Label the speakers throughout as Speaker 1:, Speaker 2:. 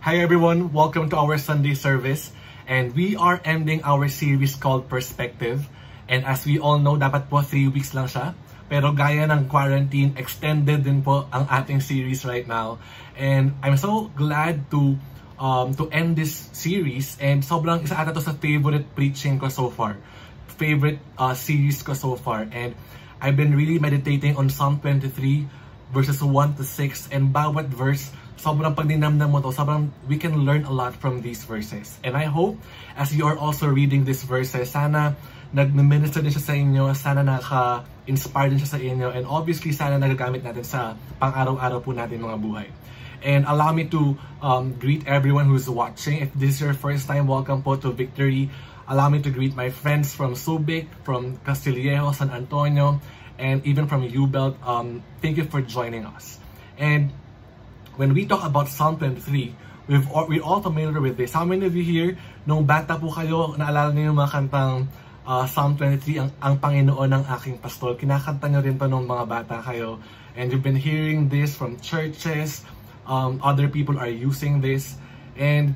Speaker 1: Hi everyone, welcome to our Sunday service. And we are ending our series called Perspective. And as we all know, dapat po 3 weeks lang siya. Pero gaya ng quarantine, extended din po ang ating series right now. And I'm so glad to um, to end this series. And sobrang isa ata to sa favorite preaching ko so far. Favorite uh, series ko so far. And I've been really meditating on Psalm 23 verses 1 to 6. And bawat verse, sobrang pag dinamdam mo to, sobrang we can learn a lot from these verses. And I hope as you are also reading these verses, sana nag-minister din siya sa inyo, sana naka-inspire din siya sa inyo, and obviously sana nagagamit natin sa pang-araw-araw po natin mga buhay. And allow me to um, greet everyone who's watching. If this is your first time, welcome po to Victory. Allow me to greet my friends from Subic, from Castillejo, San Antonio, and even from U-Belt. Um, thank you for joining us. And when we talk about Psalm 23, we've all, we're all familiar with this. How many of you here, nung bata po kayo, naalala niyo yung mga kantang uh, Psalm 23, ang, ang Panginoon ng aking pastol. Kinakanta niyo rin to nung mga bata kayo. And you've been hearing this from churches, um, other people are using this. And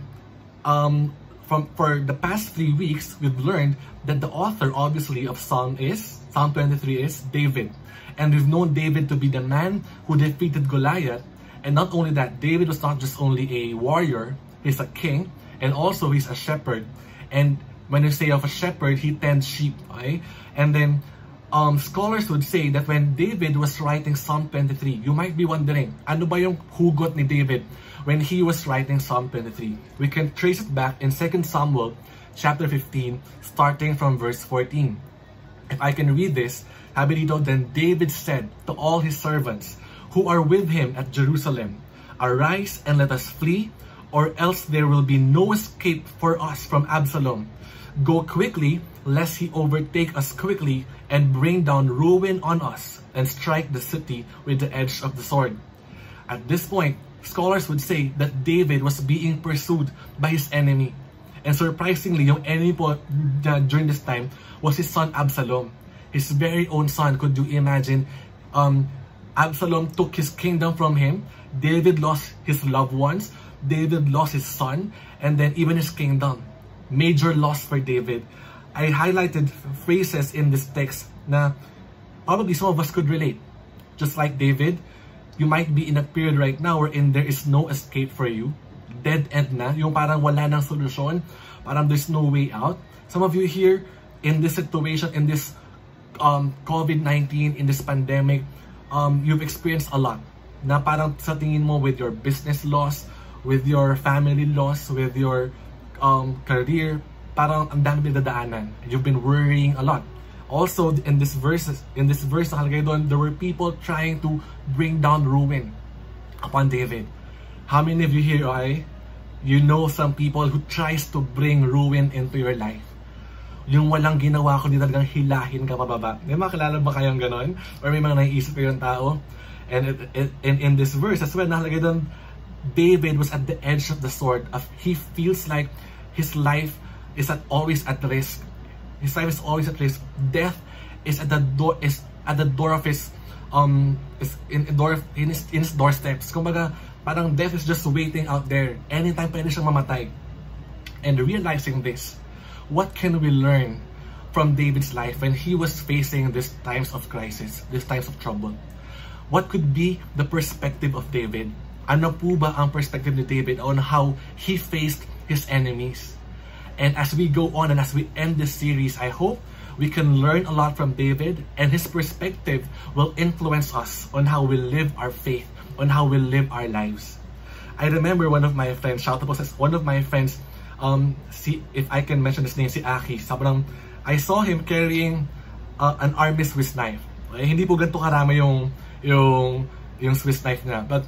Speaker 1: um, from for the past three weeks, we've learned that the author, obviously, of Psalm is, Psalm 23 is David. And we've known David to be the man who defeated Goliath and not only that, David was not just only a warrior, he's a king, and also he's a shepherd. And when you say of a shepherd, he tends sheep, right? And then um, scholars would say that when David was writing Psalm 23, you might be wondering, ano ba yung hugot ni David when he was writing Psalm 23? We can trace it back in 2 Samuel chapter 15, starting from verse 14. If I can read this, sabi then David said to all his servants, who are with him at Jerusalem, Arise and let us flee, or else there will be no escape for us from Absalom. Go quickly, lest he overtake us quickly and bring down ruin on us and strike the city with the edge of the sword. At this point, scholars would say that David was being pursued by his enemy. And surprisingly, yung enemy po during this time was his son Absalom. His very own son, could you imagine? Um, Absalom took his kingdom from him. David lost his loved ones. David lost his son. And then even his kingdom. Major loss for David. I highlighted phrases in this text na probably some of us could relate. Just like David, you might be in a period right now wherein there is no escape for you. Dead end na. Yung parang wala nang solusyon. Parang there's no way out. Some of you here in this situation, in this um, COVID-19, in this pandemic, um, you've experienced a lot. Na parang sa tingin mo with your business loss, with your family loss, with your um, career, parang ang dami pinagdadaanan. You've been worrying a lot. Also, in this verse, in this verse nakalagay doon, there were people trying to bring down ruin upon David. How many of you here ay you know some people who tries to bring ruin into your life? Yung walang ginawa ko, di talagang hilahin ka pababa. May mga kilala ba kayong ganon? Or may mga naiisip kayong tao? And it, it, in, in this verse, as well, nakalagay doon, David was at the edge of the sword. Of, he feels like his life is at always at risk. His life is always at risk. Death is at the door is at the door of his um is in, in door in his, in his doorsteps. Kumbaga, parang death is just waiting out there. Anytime pwede siyang mamatay. And realizing this, what can we learn from David's life when he was facing these times of crisis, these times of trouble? What could be the perspective of David? Ano po ba ang perspective ni David on how he faced his enemies? And as we go on and as we end this series, I hope we can learn a lot from David and his perspective will influence us on how we live our faith, on how we live our lives. I remember one of my friends, shout out to one of my friends um, si, if I can mention his name, si Aki, sobrang, I saw him carrying uh, an army Swiss knife. Eh, hindi po ganito karami yung, yung, yung Swiss knife niya. But,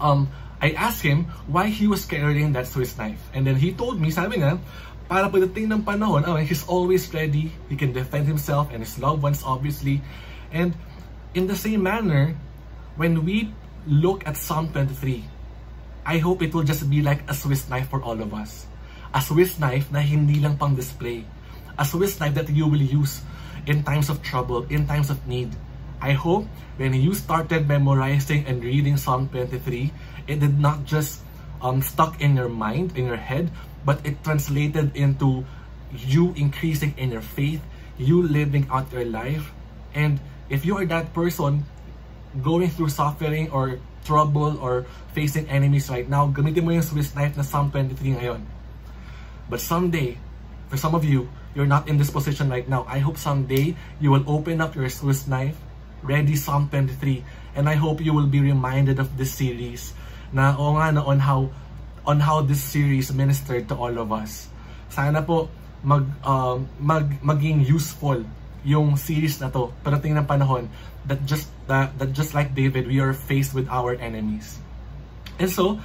Speaker 1: um, I asked him why he was carrying that Swiss knife. And then he told me, sabi niya, para pagdating ng panahon, oh, he's always ready. He can defend himself and his loved ones, obviously. And in the same manner, when we look at Psalm 23, I hope it will just be like a Swiss knife for all of us. A Swiss knife na hindi lang pang display. A Swiss knife that you will use in times of trouble, in times of need. I hope when you started memorizing and reading Psalm 23, it did not just um, stuck in your mind, in your head, but it translated into you increasing in your faith, you living out your life. And if you are that person going through suffering or trouble or facing enemies right now, gamitin mo yung Swiss knife na Psalm 23 ngayon. But someday, for some of you, you're not in this position right now. I hope someday you will open up your Swiss knife, ready Psalm 23, and I hope you will be reminded of this series na o nga na on how on how this series ministered to all of us. Sana po mag, uh, mag maging useful yung series na to parating ng panahon that just that, that just like David we are faced with our enemies. And so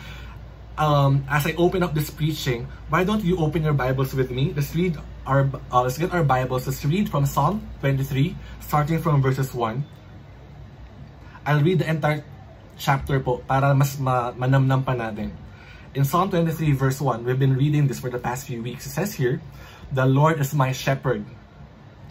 Speaker 1: um, as I open up this preaching why don't you open your Bibles with me? Let's read our uh, let's get our Bibles. Let's read from Psalm 23 starting from verses 1 I'll read the entire chapter po para mas ma manamnam pa natin. In Psalm 23 verse 1 we've been reading this for the past few weeks. It says here the Lord is my shepherd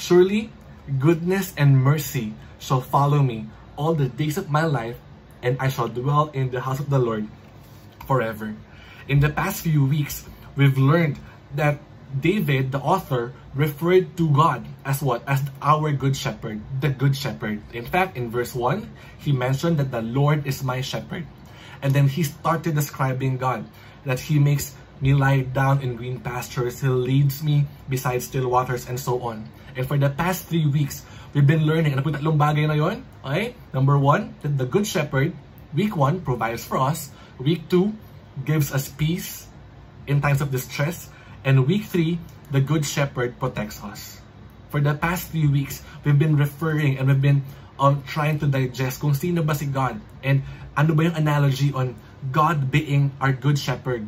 Speaker 1: Surely, goodness and mercy shall follow me all the days of my life, and I shall dwell in the house of the Lord forever. In the past few weeks, we've learned that David, the author, referred to God as what? As our good shepherd, the good shepherd. In fact, in verse 1, he mentioned that the Lord is my shepherd. And then he started describing God, that he makes me lie down in green pastures, he leads me beside still waters, and so on. And for the past three weeks, we've been learning. Ano po tatlong bagay na yon? Okay? Number one, that the Good Shepherd, week one, provides for us. Week two, gives us peace in times of distress. And week three, the Good Shepherd protects us. For the past few weeks, we've been referring and we've been um, trying to digest kung sino ba si God and ano ba yung analogy on God being our Good Shepherd.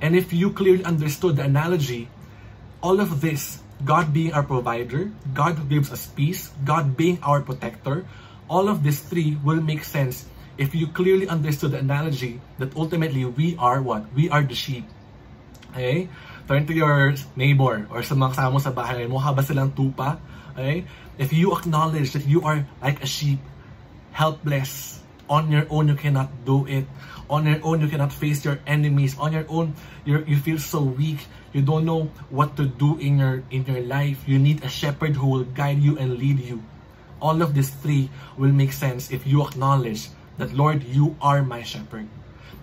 Speaker 1: And if you clearly understood the analogy, all of this God being our provider, God who gives us peace, God being our protector, all of these three will make sense if you clearly understood the analogy that ultimately we are what? We are the sheep. Okay? Turn to your neighbor or sa mga kasama mo sa bahay, mukha ba silang tupa? Okay? If you acknowledge that you are like a sheep, helpless, on your own you cannot do it, on your own you cannot face your enemies, on your own you you feel so weak, you don't know what to do in your in your life. You need a shepherd who will guide you and lead you. All of these three will make sense if you acknowledge that lord you are my shepherd.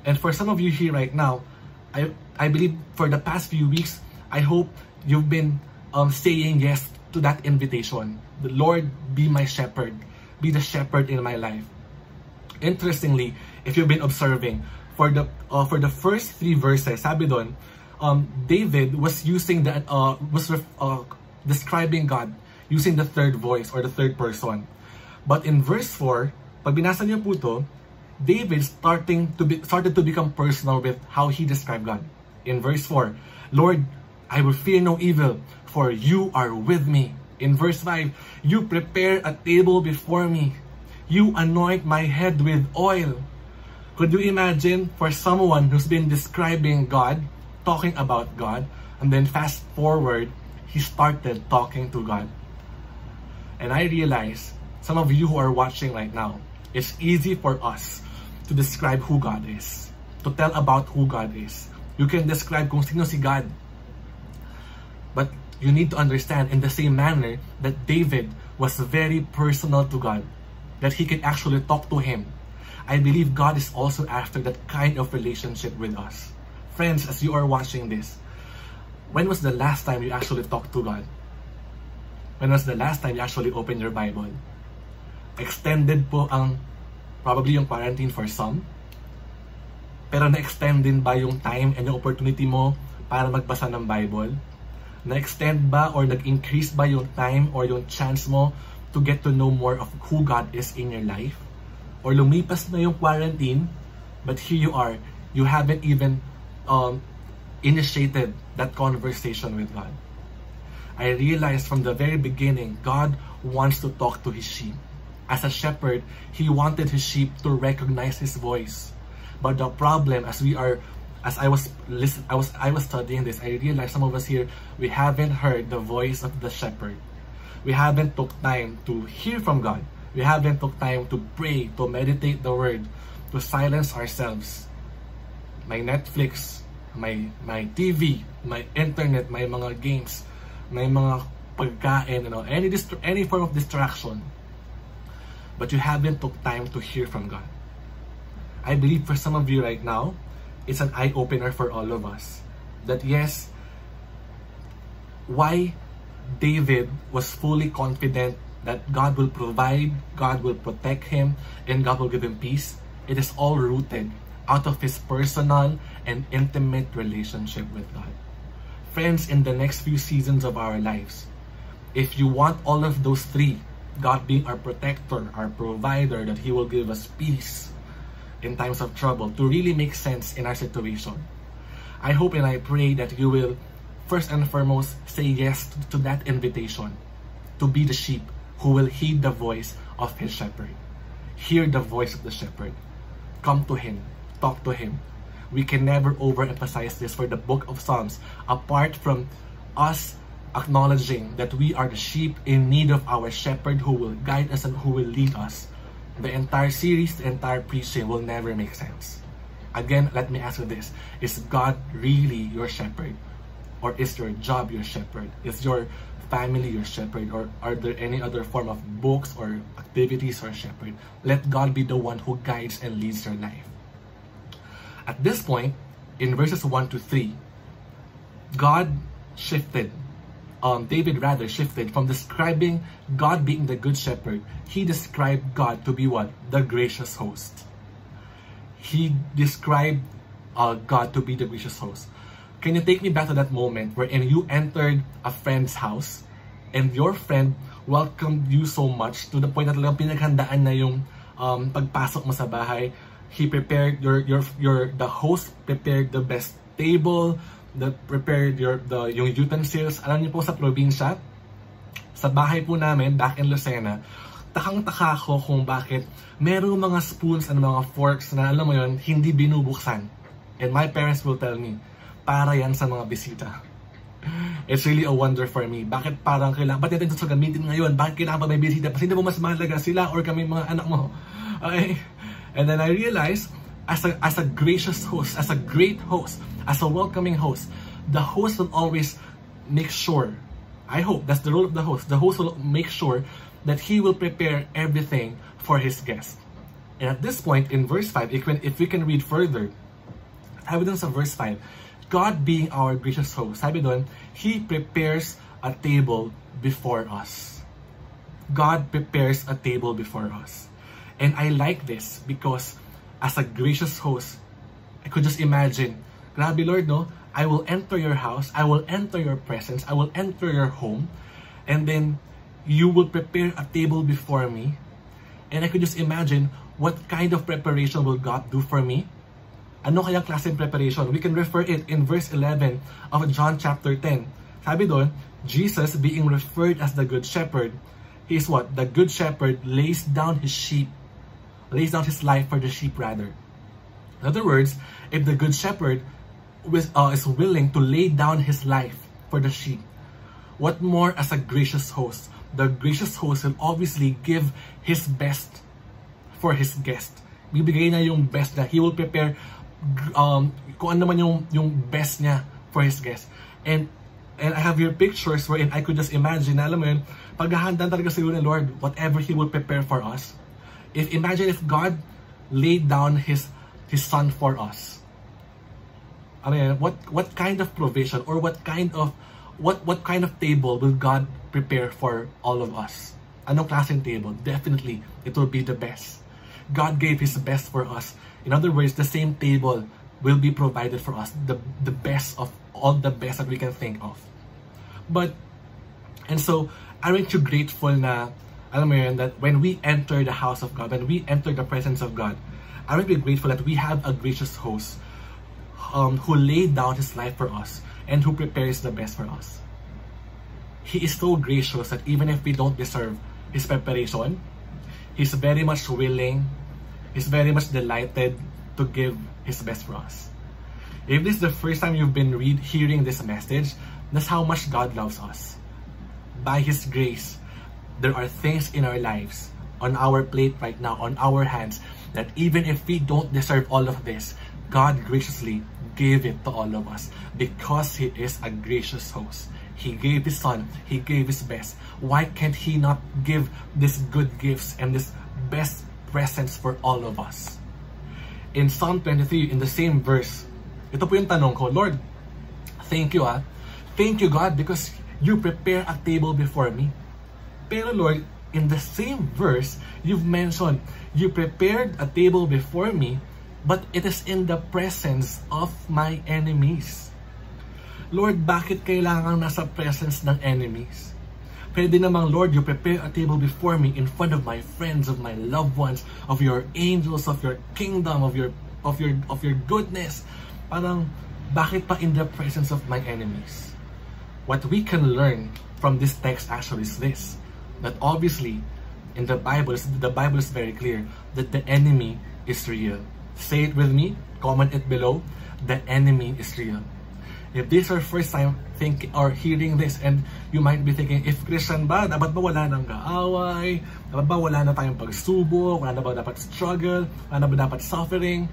Speaker 1: And for some of you here right now i i believe for the past few weeks i hope you've been um, saying yes to that invitation. The lord be my shepherd. Be the shepherd in my life interestingly if you've been observing for the uh, for the first three verses sabi um, David was using the uh, was uh, describing God using the third voice or the third person. But in verse 4, pag binasa niyo po to, David starting to be, started to become personal with how he described God. In verse 4, Lord, I will fear no evil, for you are with me. In verse 5, you prepare a table before me. You anoint my head with oil. Could you imagine for someone who's been describing God talking about God, and then fast forward, he started talking to God. And I realize, some of you who are watching right now, it's easy for us to describe who God is, to tell about who God is. You can describe kung sino si God. But you need to understand in the same manner that David was very personal to God, that he could actually talk to him. I believe God is also after that kind of relationship with us. Friends, as you are watching this, when was the last time you actually talked to God? When was the last time you actually opened your Bible? Extended po ang probably yung quarantine for some. Pero na-extend din ba yung time and yung opportunity mo para magbasa ng Bible? Na-extend ba or nag-increase ba yung time or yung chance mo to get to know more of who God is in your life? Or lumipas na yung quarantine, but here you are, you haven't even um, initiated that conversation with God. I realized from the very beginning, God wants to talk to his sheep. As a shepherd, he wanted his sheep to recognize his voice. But the problem, as we are, as I was listen, I was I was studying this, I realized some of us here we haven't heard the voice of the shepherd. We haven't took time to hear from God. We haven't took time to pray, to meditate the word, to silence ourselves. My Netflix, my my TV, my internet, my mga games, may mga pagkain, you know, any any form of distraction. But you haven't took time to hear from God. I believe for some of you right now, it's an eye-opener for all of us. That yes, why David was fully confident that God will provide, God will protect him, and God will give him peace. It is all rooted out of his personal and intimate relationship with God. Friends, in the next few seasons of our lives, if you want all of those three, God being our protector, our provider, that He will give us peace in times of trouble, to really make sense in our situation, I hope and I pray that you will first and foremost say yes to that invitation to be the sheep who will heed the voice of his shepherd. Hear the voice of the shepherd. Come to him. Talk to him. We can never overemphasize this for the book of Psalms. Apart from us acknowledging that we are the sheep in need of our shepherd who will guide us and who will lead us, the entire series, the entire preaching will never make sense. Again, let me ask you this. Is God really your shepherd? Or is your job your shepherd? Is your family your shepherd? Or are there any other form of books or activities or shepherd? Let God be the one who guides and leads your life. At this point, in verses 1 to 3, God shifted, um, David rather shifted from describing God being the good shepherd, he described God to be what? The gracious host. He described uh, God to be the gracious host. Can you take me back to that moment wherein you entered a friend's house and your friend welcomed you so much to the point na talagang pinaghandaan na yung um, pagpasok mo sa bahay? He prepared your your your the host prepared the best table that prepared your the yung utensils. Alam niyo po sa probinsya sa bahay po namin back in Lucena takang-taka ko kung bakit merong mga spoons and mga forks na alam mo yon hindi binubuksan. And my parents will tell me para yan sa mga bisita It's really a wonder for me. Bakit parang kailangan, ba't natin ito sa gamitin ngayon? Bakit kailangan pa may bisita? Kasi hindi mo mas mahalaga sila or kami mga anak mo. Okay? And then I realized, as a, as a gracious host, as a great host, as a welcoming host, the host will always make sure, I hope that's the role of the host, the host will make sure that he will prepare everything for his guest. And at this point, in verse 5, if, we can read further, evidence of verse 5, God being our gracious host, sabi doon, He prepares a table before us. God prepares a table before us. And I like this because as a gracious host, I could just imagine, grabe Lord, no? I will enter your house, I will enter your presence, I will enter your home, and then you will prepare a table before me. And I could just imagine what kind of preparation will God do for me? Ano kayang klaseng preparation? We can refer it in verse 11 of John chapter 10. Sabi doon, Jesus being referred as the good shepherd, he is what? The good shepherd lays down his sheep lays down his life for the sheep rather. In other words, if the good shepherd with, uh, is willing to lay down his life for the sheep, what more as a gracious host? The gracious host will obviously give his best for his guest. Bibigay na yung best na. He will prepare um, kung ano man yung, yung best niya for his guest. And and I have your pictures wherein I could just imagine, alam mo yun, paghahanda talaga siguro ni Lord, whatever He will prepare for us, if imagine if God laid down his his son for us. I mean, what what kind of provision or what kind of what what kind of table will God prepare for all of us? Anong klaseng table? Definitely, it will be the best. God gave His best for us. In other words, the same table will be provided for us. The, the best of all the best that we can think of. But, and so, aren't you grateful na alam mo yun, that when we enter the house of God, when we enter the presence of God, would be grateful that we have a gracious host um, who laid down his life for us and who prepares the best for us. He is so gracious that even if we don't deserve his preparation, he's very much willing, he's very much delighted to give his best for us. If this is the first time you've been read, hearing this message, that's how much God loves us. By His grace, there are things in our lives, on our plate right now, on our hands, that even if we don't deserve all of this, God graciously gave it to all of us because He is a gracious host. He gave His Son, He gave His best. Why can't He not give these good gifts and this best presents for all of us? In Psalm 23, in the same verse, ito po yung tanong ko, Lord, thank you ah. Thank you God because you prepare a table before me. Pero Lord, in the same verse, you've mentioned, you prepared a table before me, but it is in the presence of my enemies. Lord, bakit kailangan nasa presence ng enemies? Pwede namang, Lord, you prepare a table before me in front of my friends, of my loved ones, of your angels, of your kingdom, of your of your of your goodness. Parang, bakit pa in the presence of my enemies? What we can learn from this text actually is this, that obviously, in the Bible, the Bible is very clear that the enemy is real. Say it with me, comment it below, the enemy is real. If this is your first time thinking or hearing this and you might be thinking, if Christian ba, dapat ba wala nang kaaway? Dapat ba wala na tayong pagsubok? Wala na ba dapat struggle? Wala na ba dapat suffering?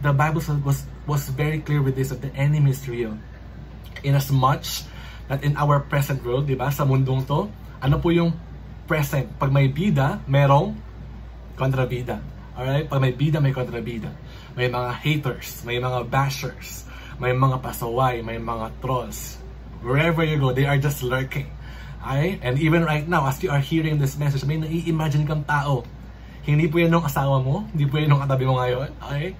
Speaker 1: The Bible was, was very clear with this that the enemy is real. In as much that in our present world, di ba, sa mundong to, ano po yung present? Pag may bida, merong kontrabida. Alright? Pag may bida, may kontrabida. May mga haters, may mga bashers, may mga pasaway, may mga trolls. Wherever you go, they are just lurking. Okay? And even right now, as you are hearing this message, may nai-imagine kang tao. Hindi po yan yung asawa mo, hindi po yan yung katabi mo ngayon. Okay?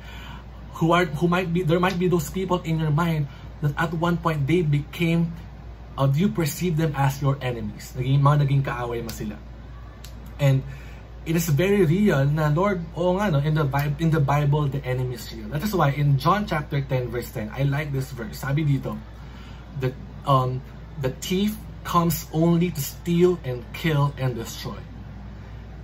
Speaker 1: Who are, who might be, there might be those people in your mind that at one point they became, or uh, you perceive them as your enemies. Naging, mga naging kaaway mo sila. And it is very real na Lord, oo nga no, in the Bible, in the Bible the enemy is real. That is why in John chapter 10 verse 10, I like this verse. Sabi dito, the um the thief comes only to steal and kill and destroy.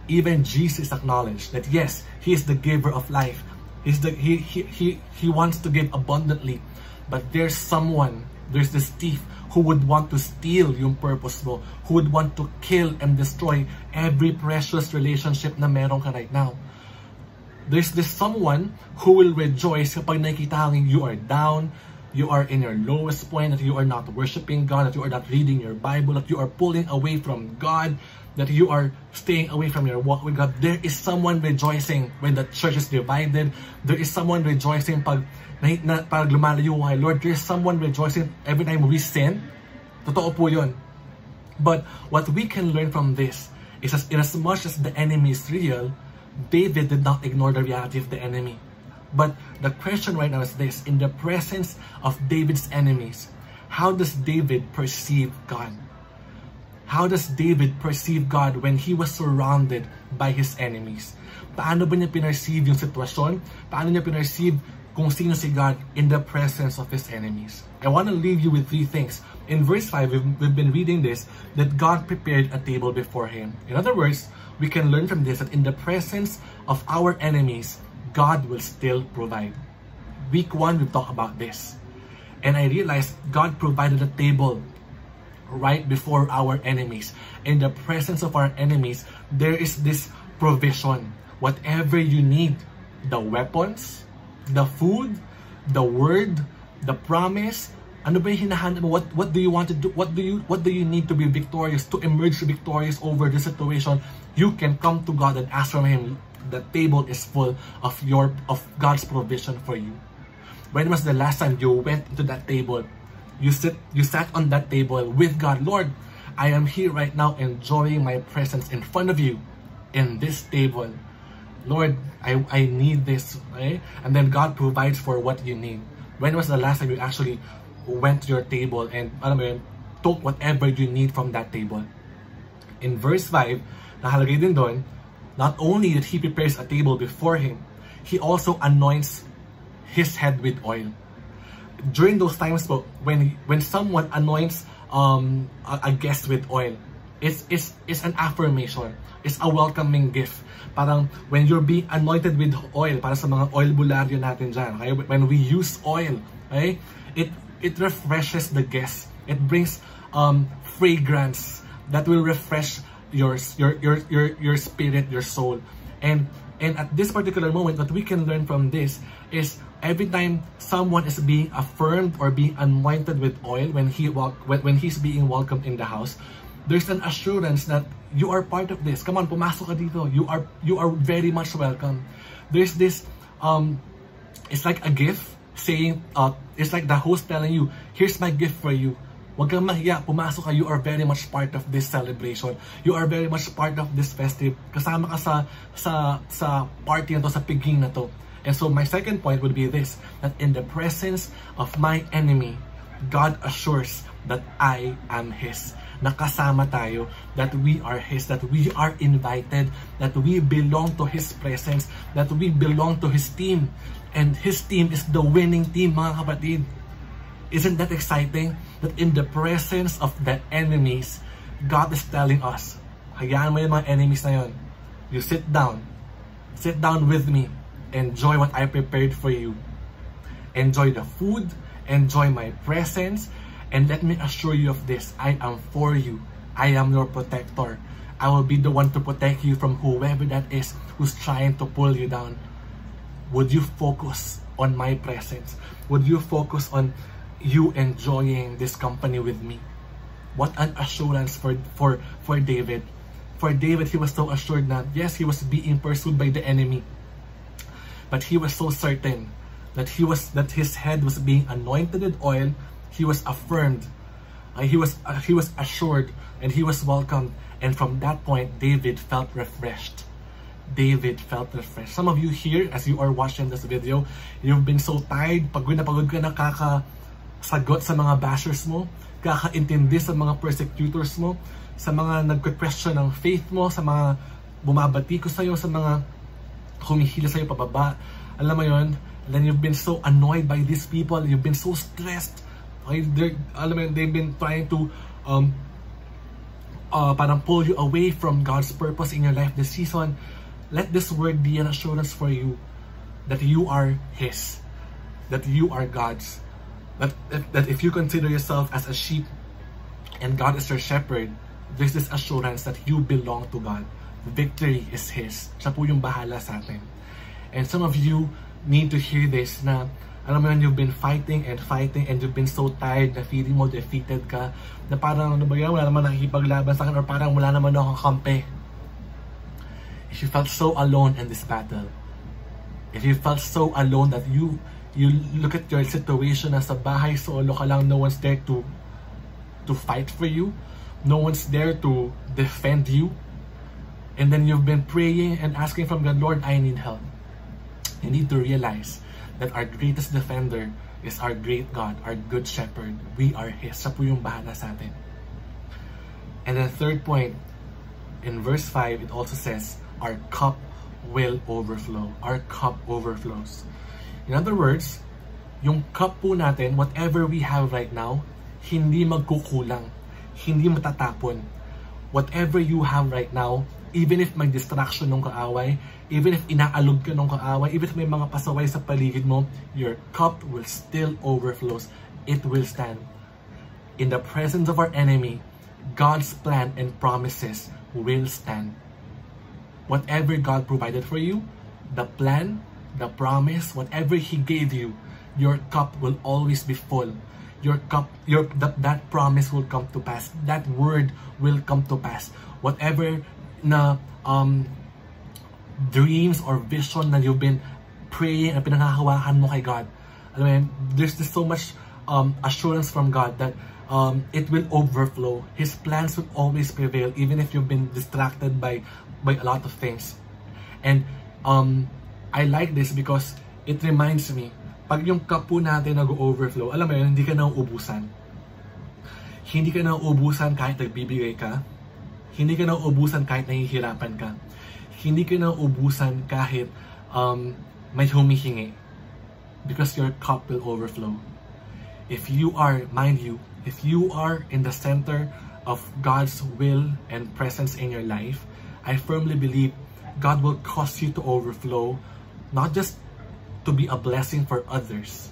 Speaker 1: Even Jesus acknowledged that yes, he is the giver of life. He's the he he he, he wants to give abundantly. But there's someone, there's this thief who would want to steal yung purpose mo, who would want to kill and destroy every precious relationship na meron ka right now. There's this someone who will rejoice kapag nakikita kang you are down, you are in your lowest point, that you are not worshiping God, that you are not reading your Bible, that you are pulling away from God, that you are staying away from your walk with God. There is someone rejoicing when the church is divided. There is someone rejoicing pag na, na parang lumalayo kay Lord, there's someone rejoicing every time we sin. Totoo po yun. But what we can learn from this is as, in as much as the enemy is real, David did not ignore the reality of the enemy. But the question right now is this, in the presence of David's enemies, how does David perceive God? How does David perceive God when he was surrounded by his enemies? Paano ba niya pinerceive yung sitwasyon? Paano niya pinerceive kung sino si God in the presence of His enemies. I want to leave you with three things. In verse 5, we've, we've been reading this, that God prepared a table before Him. In other words, we can learn from this that in the presence of our enemies, God will still provide. Week 1, we've talked about this. And I realized God provided a table right before our enemies. In the presence of our enemies, there is this provision. Whatever you need, the weapons, the food, the word, the promise, ano ba yung hinahanap mo? What, what do you want to do? What do you what do you need to be victorious, to emerge victorious over the situation? You can come to God and ask from Him. The table is full of your of God's provision for you. When was the last time you went to that table? You sit you sat on that table with God. Lord, I am here right now enjoying my presence in front of you in this table. Lord, I, I need this, right? And then God provides for what you need. When was the last time you actually went to your table and alam mo yun, took whatever you need from that table? In verse 5, nakalagay din doon, not only that He prepares a table before Him, He also anoints His head with oil. during those times po, when when someone anoints um, a, a guest with oil, it's, it's, it's an affirmation. It's a welcoming gift. Parang when you're being anointed with oil, para sa mga oil bularyo natin dyan, okay? when we use oil, okay? it, it refreshes the guest. It brings um, fragrance that will refresh your, your, your, your, your spirit, your soul. And, and at this particular moment, what we can learn from this is every time someone is being affirmed or being anointed with oil when he walk when, when he's being welcomed in the house there's an assurance that you are part of this come on pumasok ka dito you are you are very much welcome there's this um it's like a gift saying uh it's like the host telling you here's my gift for you Huwag kang mahiya, pumasok ka, you are very much part of this celebration. You are very much part of this festive. Kasama ka sa sa sa party na to, sa piging na to. And so my second point would be this, that in the presence of my enemy, God assures that I am His. Nakasama tayo, that we are His, that we are invited, that we belong to His presence, that we belong to His team. And His team is the winning team, mga kapatid. Isn't that exciting? That in the presence of the enemies, God is telling us, hayaan mo yung mga enemies na yon. You sit down. Sit down with me enjoy what I prepared for you. Enjoy the food, enjoy my presence, and let me assure you of this, I am for you. I am your protector. I will be the one to protect you from whoever that is who's trying to pull you down. Would you focus on my presence? Would you focus on you enjoying this company with me? What an assurance for, for, for David. For David, he was so assured that yes, he was being pursued by the enemy. But he was so certain that he was that his head was being anointed with oil. He was affirmed. Uh, he was uh, he was assured and he was welcomed. And from that point, David felt refreshed. David felt refreshed. Some of you here, as you are watching this video, you've been so tired, pagod na pagod ka na kakasagot sa mga bashers mo, kakaintindi sa mga persecutors mo, sa mga nagque-question ng faith mo, sa mga bumabati ko sa'yo, sa mga humihila sa'yo pababa. Alam mo yon then you've been so annoyed by these people, you've been so stressed. Okay, they're, alam mo yun, they've been trying to um, uh, parang pull you away from God's purpose in your life this season. Let this word be an assurance for you that you are His, that you are God's, that, that, that if you consider yourself as a sheep and God is your shepherd, there's this assurance that you belong to God victory is His. Siya po yung bahala sa atin. And some of you need to hear this na alam mo yun, you've been fighting and fighting and you've been so tired na feeling mo defeated ka na parang ano ba yan, wala naman nakikipaglaban sa akin or parang wala naman akong kampe. You felt so alone in this battle, if you felt so alone that you you look at your situation as a bahay solo ka lang, no one's there to to fight for you, no one's there to defend you, and then you've been praying and asking from God, Lord, I need help. You need to realize that our greatest defender is our great God, our good shepherd. We are His. Siya po yung bahala sa atin. And then third point, in verse 5, it also says, our cup will overflow. Our cup overflows. In other words, yung cup po natin, whatever we have right now, hindi magkukulang. Hindi matatapon. Whatever you have right now, even if may distraction ng kaaway, even if inaalog ka ng kaaway, even if may mga pasaway sa paligid mo, your cup will still overflows. It will stand. In the presence of our enemy, God's plan and promises will stand. Whatever God provided for you, the plan, the promise, whatever He gave you, your cup will always be full. Your cup, your that, that promise will come to pass. That word will come to pass. Whatever na um, dreams or vision that you've been praying and pinanghahawakan mo kay God. Alam mo there's just so much um, assurance from God that um, it will overflow. His plans will always prevail even if you've been distracted by by a lot of things. And um, I like this because it reminds me, pag yung cup po natin nag-overflow, alam mo yun, hindi ka nauubusan. Hindi ka nauubusan kahit nagbibigay ka hindi ka na ubusan kahit nahihirapan ka. Hindi ka na ubusan kahit um, may humihingi. Because your cup will overflow. if you are, mind you, if you are in the center of God's will and presence in your life, I firmly believe God will cause you to overflow, not just to be a blessing for others,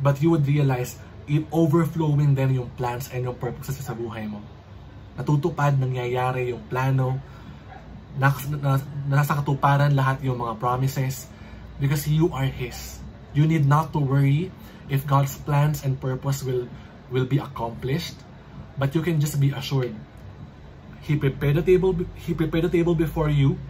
Speaker 1: but you would realize it overflowing then yung plans and yung purposes sa buhay mo. Natutupad, nangyayari yung plano, nas, nasa katuparan lahat yung mga promises because you are His. You need not to worry if God's plans and purpose will will be accomplished, but you can just be assured. He prepared a table. He prepared the table before you.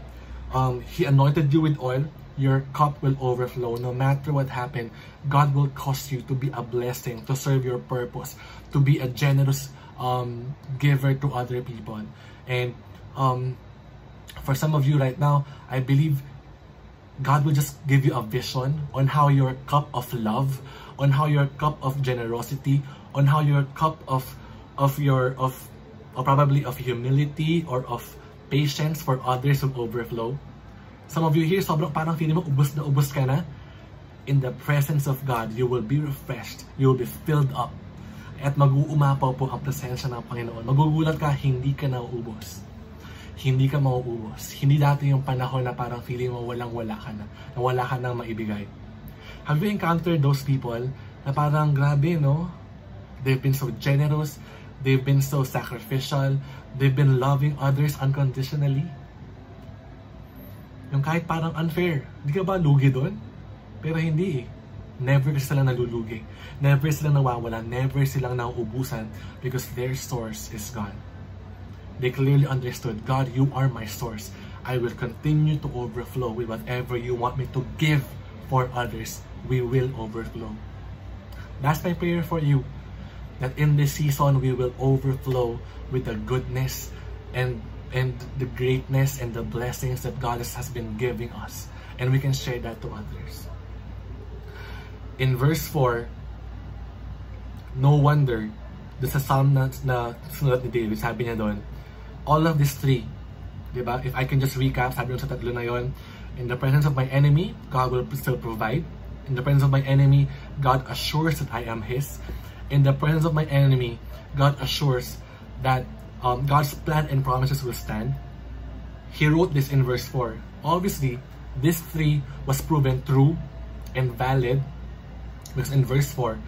Speaker 1: Um, he anointed you with oil. Your cup will overflow. No matter what happened, God will cause you to be a blessing, to serve your purpose, to be a generous um, giver to other people. And um, for some of you right now, I believe God will just give you a vision on how your cup of love, on how your cup of generosity, on how your cup of of your of or probably of humility or of patience for others will overflow. Some of you here, sobrang parang feeling mo ubos na ubos ka na. In the presence of God, you will be refreshed. You will be filled up. At mag-uumapaw po ang presensya ng Panginoon. Magugulat ka, hindi ka nauubos. Hindi ka mauubos. Hindi dati yung panahon na parang feeling mo walang-wala ka na. Na wala ka nang maibigay. Have you encountered those people na parang grabe, no? They've been so generous. They've been so sacrificial. They've been loving others unconditionally. Yung kahit parang unfair. Hindi ka ba lugi doon? Pero hindi eh. Never sila nalulugi. Never sila nawawala. Never silang nauubusan because their source is God. They clearly understood, God, you are my source. I will continue to overflow with whatever you want me to give for others. We will overflow. That's my prayer for you. That in this season, we will overflow with the goodness and and the greatness and the blessings that God has been giving us. And we can share that to others. In verse 4, no wonder, the sa psalm na, na sunulat ni David, sabi niya doon, all of these three, di ba? If I can just recap, sabi niya sa tatlo na yon, in the presence of my enemy, God will still provide. In the presence of my enemy, God assures that I am His. In the presence of my enemy, God assures that um, God's plan and promises will stand. He wrote this in verse 4. Obviously, this three was proven true and valid because in verse 4,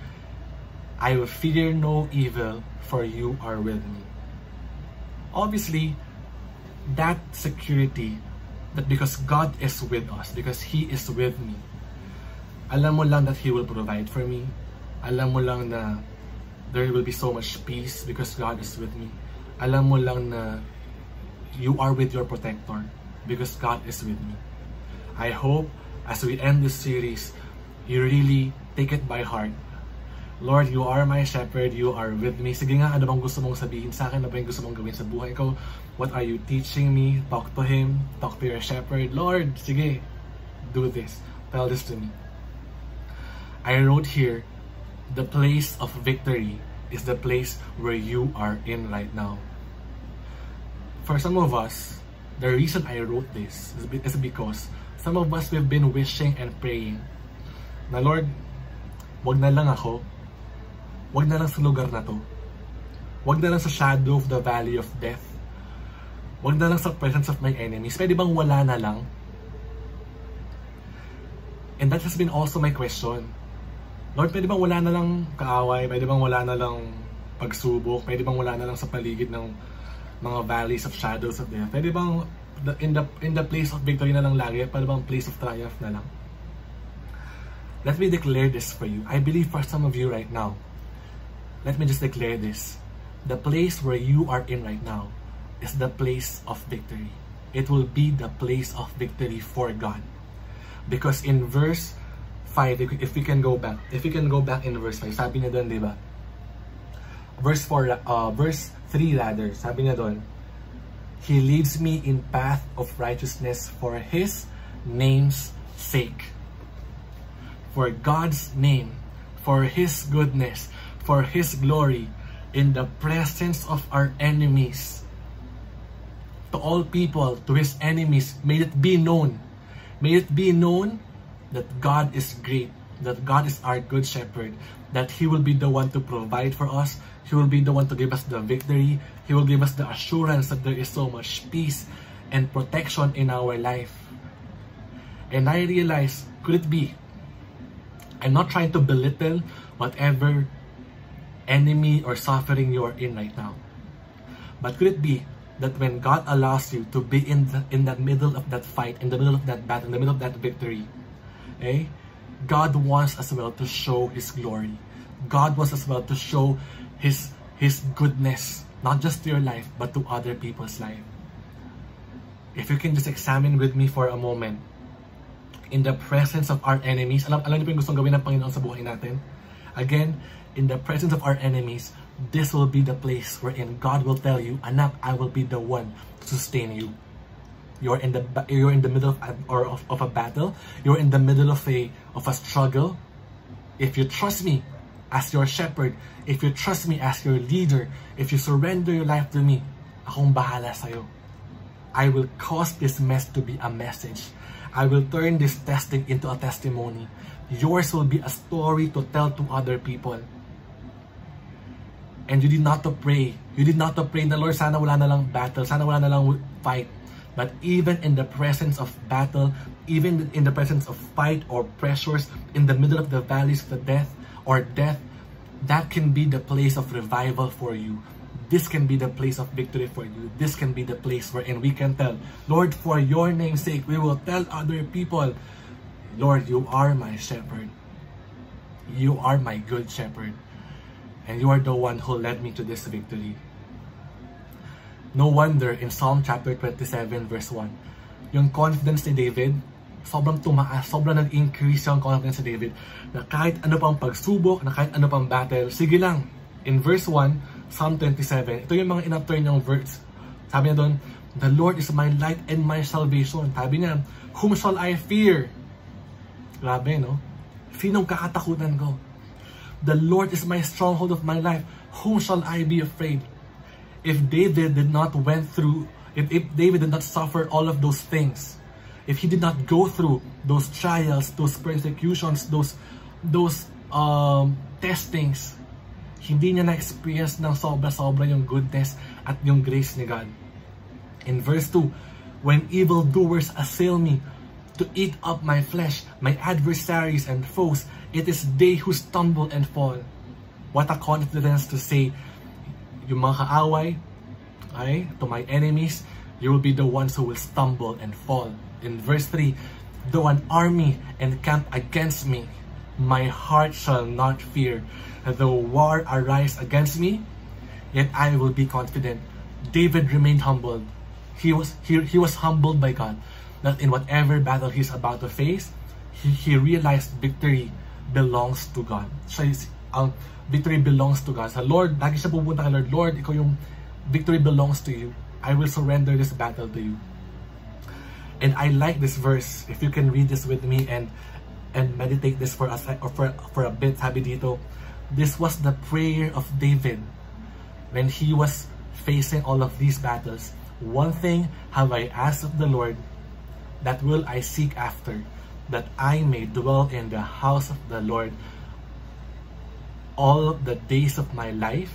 Speaker 1: I will fear no evil, for you are with me. Obviously, that security that because God is with us, because He is with me, alam mo lang that He will provide for me. Alam mo lang na there will be so much peace because God is with me. Alam mo lang na you are with your protector because God is with me. I hope as we end this series, you really take it by heart. Lord, you are my shepherd, you are with me. Sige nga, ano bang gusto mong sabihin sa akin? Ano ba yung gusto mong gawin sa buhay ko? What are you teaching me? Talk to Him. Talk to your shepherd. Lord, sige, do this. Tell this to me. I wrote here, the place of victory is the place where you are in right now. For some of us, the reason I wrote this is because some of us we've been wishing and praying na Lord, wag na lang ako, wag na lang sa lugar na to, wag na lang sa shadow of the valley of death, wag na lang sa presence of my enemies, pwede bang wala na lang? And that has been also my question. Lord, pwede bang wala na lang kaaway? Pwede bang wala na lang pagsubok? Pwede bang wala na lang sa paligid ng mga valleys of shadows of death? Pwede bang in the in the place of victory na lang lagi? Pwede bang place of triumph na lang? Let me declare this for you. I believe for some of you right now, let me just declare this. The place where you are in right now is the place of victory. It will be the place of victory for God. Because in verse 5, if we can go back, if we can go back in verse 5, sabi niya doon, di ba? Verse 4, uh, verse 3 rather, sabi niya doon, He leads me in path of righteousness for His name's sake. For God's name, for His goodness, for His glory, in the presence of our enemies. To all people, to His enemies, may it be known, may it be known that God is great that God is our good shepherd, that He will be the one to provide for us, He will be the one to give us the victory, He will give us the assurance that there is so much peace and protection in our life. And I realize, could it be? I'm not trying to belittle whatever enemy or suffering you are in right now. But could it be that when God allows you to be in the, in the middle of that fight, in the middle of that battle, in the middle of that victory, eh? God wants as well to show His glory. God wants as well to show His His goodness, not just to your life, but to other people's life. If you can just examine with me for a moment, in the presence of our enemies, alam, alam niyo po yung gustong gawin ng Panginoon sa buhay natin? Again, in the presence of our enemies, this will be the place wherein God will tell you, Anak, I will be the one to sustain you. You're in the you're in the middle of or of, of a battle. You're in the middle of a of a struggle. If you trust me as your shepherd, if you trust me as your leader, if you surrender your life to me, akong bahala sa'yo. I will cause this mess to be a message. I will turn this testing into a testimony. Yours will be a story to tell to other people. And you did not to pray. You did not to pray na Lord, sana wala na lang battle, sana wala na lang fight. But even in the presence of battle, even in the presence of fight or pressures, in the middle of the valleys of the death or death, that can be the place of revival for you. This can be the place of victory for you. This can be the place wherein we can tell, Lord, for your name's sake, we will tell other people, Lord, you are my shepherd. You are my good shepherd. And you are the one who led me to this victory. No wonder in Psalm chapter 27 verse 1, yung confidence ni David, sobrang tumaas, sobrang nag-increase yung confidence ni David na kahit ano pang pagsubok, na kahit ano pang battle, sige lang. In verse 1, Psalm 27, ito yung mga in-turn niyang verse. Sabi niya doon, The Lord is my light and my salvation. Sabi niya, Whom shall I fear? Grabe, no? Sinong kakatakutan ko? The Lord is my stronghold of my life. Whom shall I be afraid? If David did not went through, if, if David did not suffer all of those things, if he did not go through those trials, those persecutions, those those um, testings, hindi niya na-experience ng sobra-sobra yung goodness at yung grace ni God. In verse 2, When evildoers assail me to eat up my flesh, my adversaries and foes, it is they who stumble and fall. What a confidence to say, yung mga kaaway, to my enemies, you will be the ones who will stumble and fall. In verse 3, Though an army encamp against me, my heart shall not fear. Though war arise against me, yet I will be confident. David remained humbled. He was he, he was humbled by God that in whatever battle he's about to face, he, he realized victory belongs to God. Siya ang victory belongs to God. Sa Lord, lagi siya pupunta kay Lord, Lord, ikaw yung victory belongs to you. I will surrender this battle to you. And I like this verse. If you can read this with me and and meditate this for us or for, for a bit, sabi dito, this was the prayer of David when he was facing all of these battles. One thing have I asked of the Lord, that will I seek after, that I may dwell in the house of the Lord all the days of my life,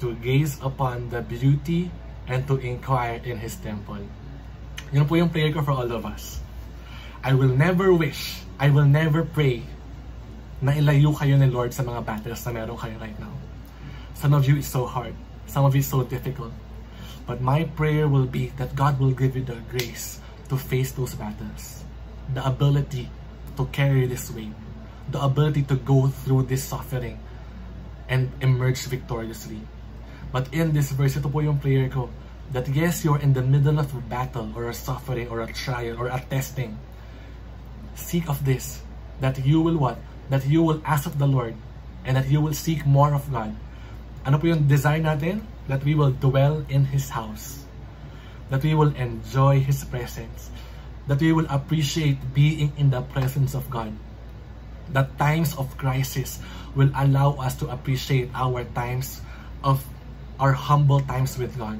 Speaker 1: to gaze upon the beauty and to inquire in His temple. Yun po yung prayer ko for all of us. I will never wish, I will never pray na ilayo kayo ni Lord sa mga battles na meron kayo right now. Some of you is so hard. Some of you is so difficult. But my prayer will be that God will give you the grace to face those battles. The ability to carry this weight. The ability to go through this suffering and emerge victoriously. But in this verse, ito po yung prayer ko, that yes, you're in the middle of a battle or a suffering or a trial or a testing. Seek of this, that you will what? That you will ask of the Lord and that you will seek more of God. Ano po yung desire natin? That we will dwell in His house. That we will enjoy His presence. That we will appreciate being in the presence of God. That times of crisis will allow us to appreciate our times of our humble times with God.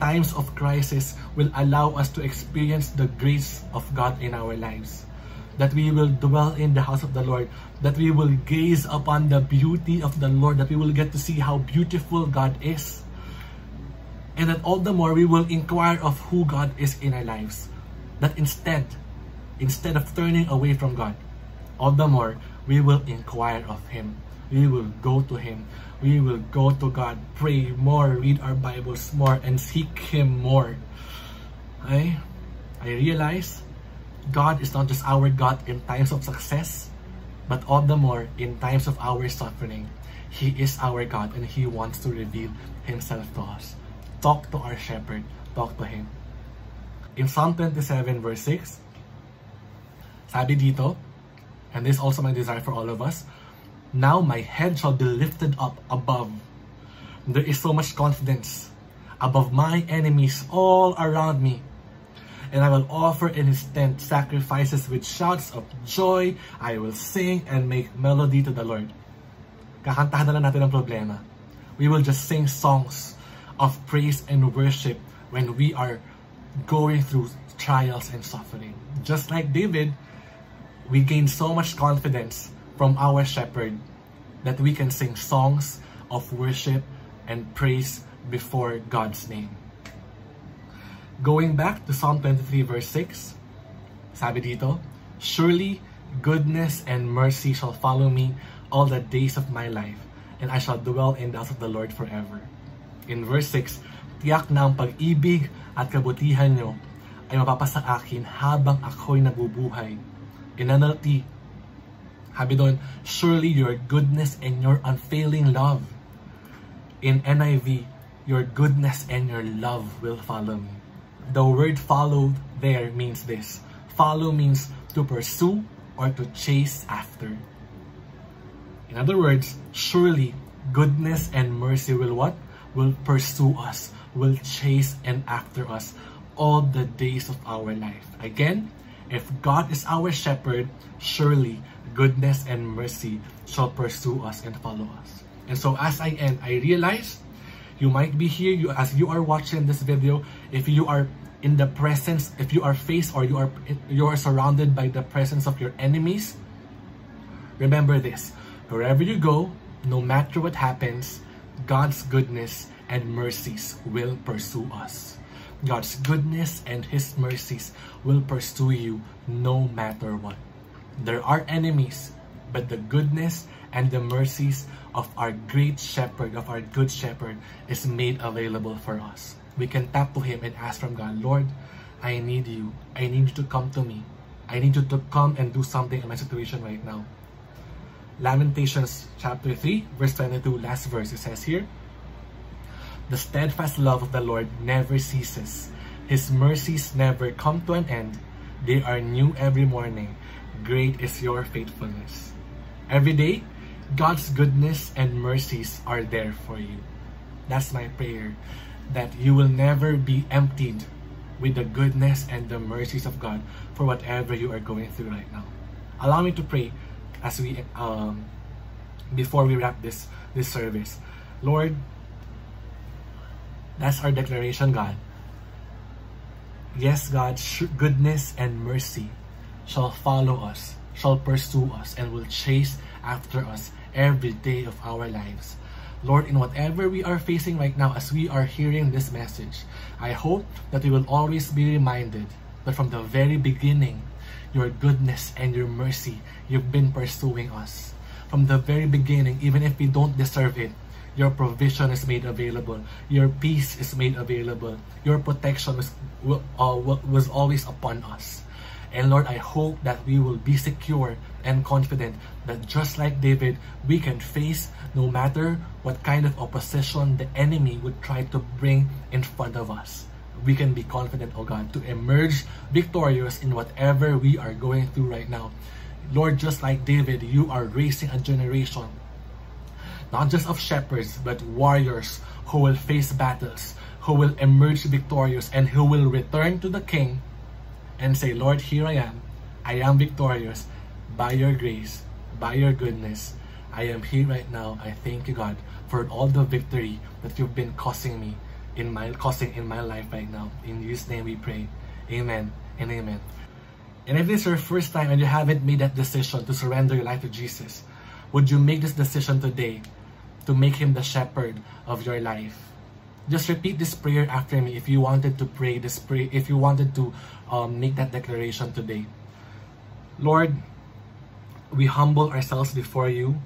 Speaker 1: Times of crisis will allow us to experience the grace of God in our lives. that we will dwell in the house of the Lord, that we will gaze upon the beauty of the Lord, that we will get to see how beautiful God is. And that all the more we will inquire of who God is in our lives. That instead, instead of turning away from God, all the more we will inquire of Him. We will go to Him. We will go to God, pray more, read our Bibles more, and seek Him more. I, I realize God is not just our God in times of success, but all the more in times of our suffering. He is our God and He wants to reveal Himself to us. Talk to our shepherd. Talk to Him. In Psalm 27 verse 6, sabi dito, and this is also my desire for all of us, Now my head shall be lifted up above. There is so much confidence above my enemies all around me and I will offer in his tent sacrifices with shouts of joy. I will sing and make melody to the Lord. Kakantahan na natin ang problema. We will just sing songs of praise and worship when we are going through trials and suffering. Just like David, we gain so much confidence from our shepherd that we can sing songs of worship and praise before God's name. Going back to Psalm 23 verse 6, sabi dito, Surely goodness and mercy shall follow me all the days of my life, and I shall dwell in the house of the Lord forever. In verse 6, tiyak na ang pag-ibig at kabutihan nyo ay mapapasa akin habang ako'y nabubuhay. In NLT, sabi doon, surely your goodness and your unfailing love. In NIV, your goodness and your love will follow me. The word follow there means this. Follow means to pursue or to chase after. In other words, surely goodness and mercy will what? Will pursue us, will chase and after us all the days of our life. Again, if God is our shepherd, surely goodness and mercy shall pursue us and follow us. And so as I end, I realize you might be here you as you are watching this video if you are in the presence if you are faced or you are you are surrounded by the presence of your enemies remember this wherever you go no matter what happens god's goodness and mercies will pursue us god's goodness and his mercies will pursue you no matter what there are enemies but the goodness and the mercies of our great shepherd, of our good shepherd, is made available for us. We can tap to him and ask from God, Lord, I need you. I need you to come to me. I need you to come and do something in my situation right now. Lamentations chapter 3, verse 22, last verse, it says here, The steadfast love of the Lord never ceases. His mercies never come to an end. They are new every morning. Great is your faithfulness. Every day, God's goodness and mercies are there for you. That's my prayer, that you will never be emptied with the goodness and the mercies of God for whatever you are going through right now. Allow me to pray as we um, before we wrap this this service. Lord, that's our declaration, God. Yes, God, goodness and mercy shall follow us, shall pursue us, and will chase after us every day of our lives. Lord, in whatever we are facing right now as we are hearing this message, I hope that we will always be reminded that from the very beginning, your goodness and your mercy, you've been pursuing us. From the very beginning, even if we don't deserve it, your provision is made available. Your peace is made available. Your protection was, uh, was always upon us. And Lord, I hope that we will be secure and confident that just like David, we can face no matter what kind of opposition the enemy would try to bring in front of us. We can be confident, oh God, to emerge victorious in whatever we are going through right now. Lord, just like David, you are raising a generation, not just of shepherds, but warriors who will face battles, who will emerge victorious, and who will return to the king and say, Lord, here I am. I am victorious by your grace, by your goodness. I am here right now. I thank you, God, for all the victory that you've been causing me in my causing in my life right now. In Jesus' name we pray. Amen and amen. And if this is your first time and you haven't made that decision to surrender your life to Jesus, would you make this decision today to make Him the shepherd of your life? Just repeat this prayer after me if you wanted to pray this prayer, if you wanted to um, make that declaration today. Lord, we humble ourselves before you.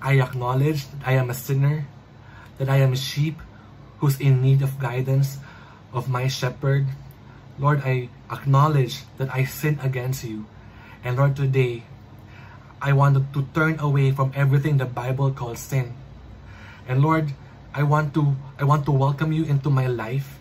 Speaker 1: I acknowledge that I am a sinner, that I am a sheep who's in need of guidance of my shepherd. Lord, I acknowledge that I sin against you. And Lord, today, I wanted to turn away from everything the Bible calls sin. And Lord, I want to I want to welcome you into my life.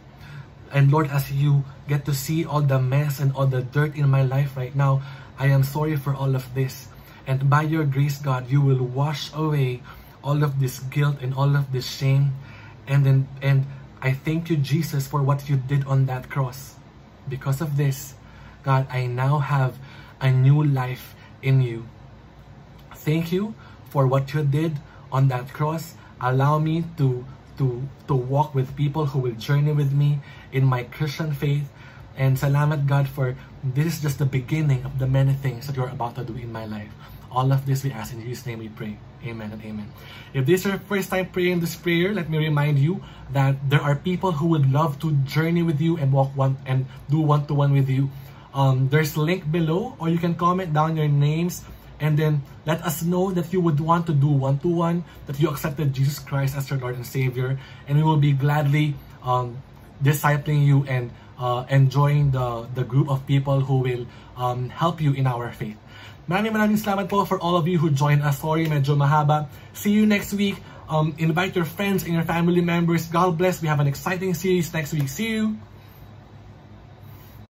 Speaker 1: And Lord, as you get to see all the mess and all the dirt in my life right now, I am sorry for all of this. And by your grace, God, you will wash away all of this guilt and all of this shame. And then and I thank you, Jesus, for what you did on that cross. Because of this, God, I now have a new life in you. Thank you for what you did on that cross. Allow me to, to, to walk with people who will journey with me in my Christian faith. And salamat God for this is just the beginning of the many things that you're about to do in my life. All of this we ask in Jesus' name we pray. Amen and amen. If this is your first time praying this prayer, let me remind you that there are people who would love to journey with you and walk one and do one-to-one with you. Um, there's a link below or you can comment down your names and then let us know that you would want to do one-to-one, that you accepted Jesus Christ as your Lord and Savior, and we will be gladly um, discipling you and uh, enjoying the, the group of people who will um, help you in our faith. Maraming maraming salamat po for all of you who joined us. Sorry, medyo mahaba. See you next week. Um, invite your friends and your family members. God bless. We have an exciting series next week. See you!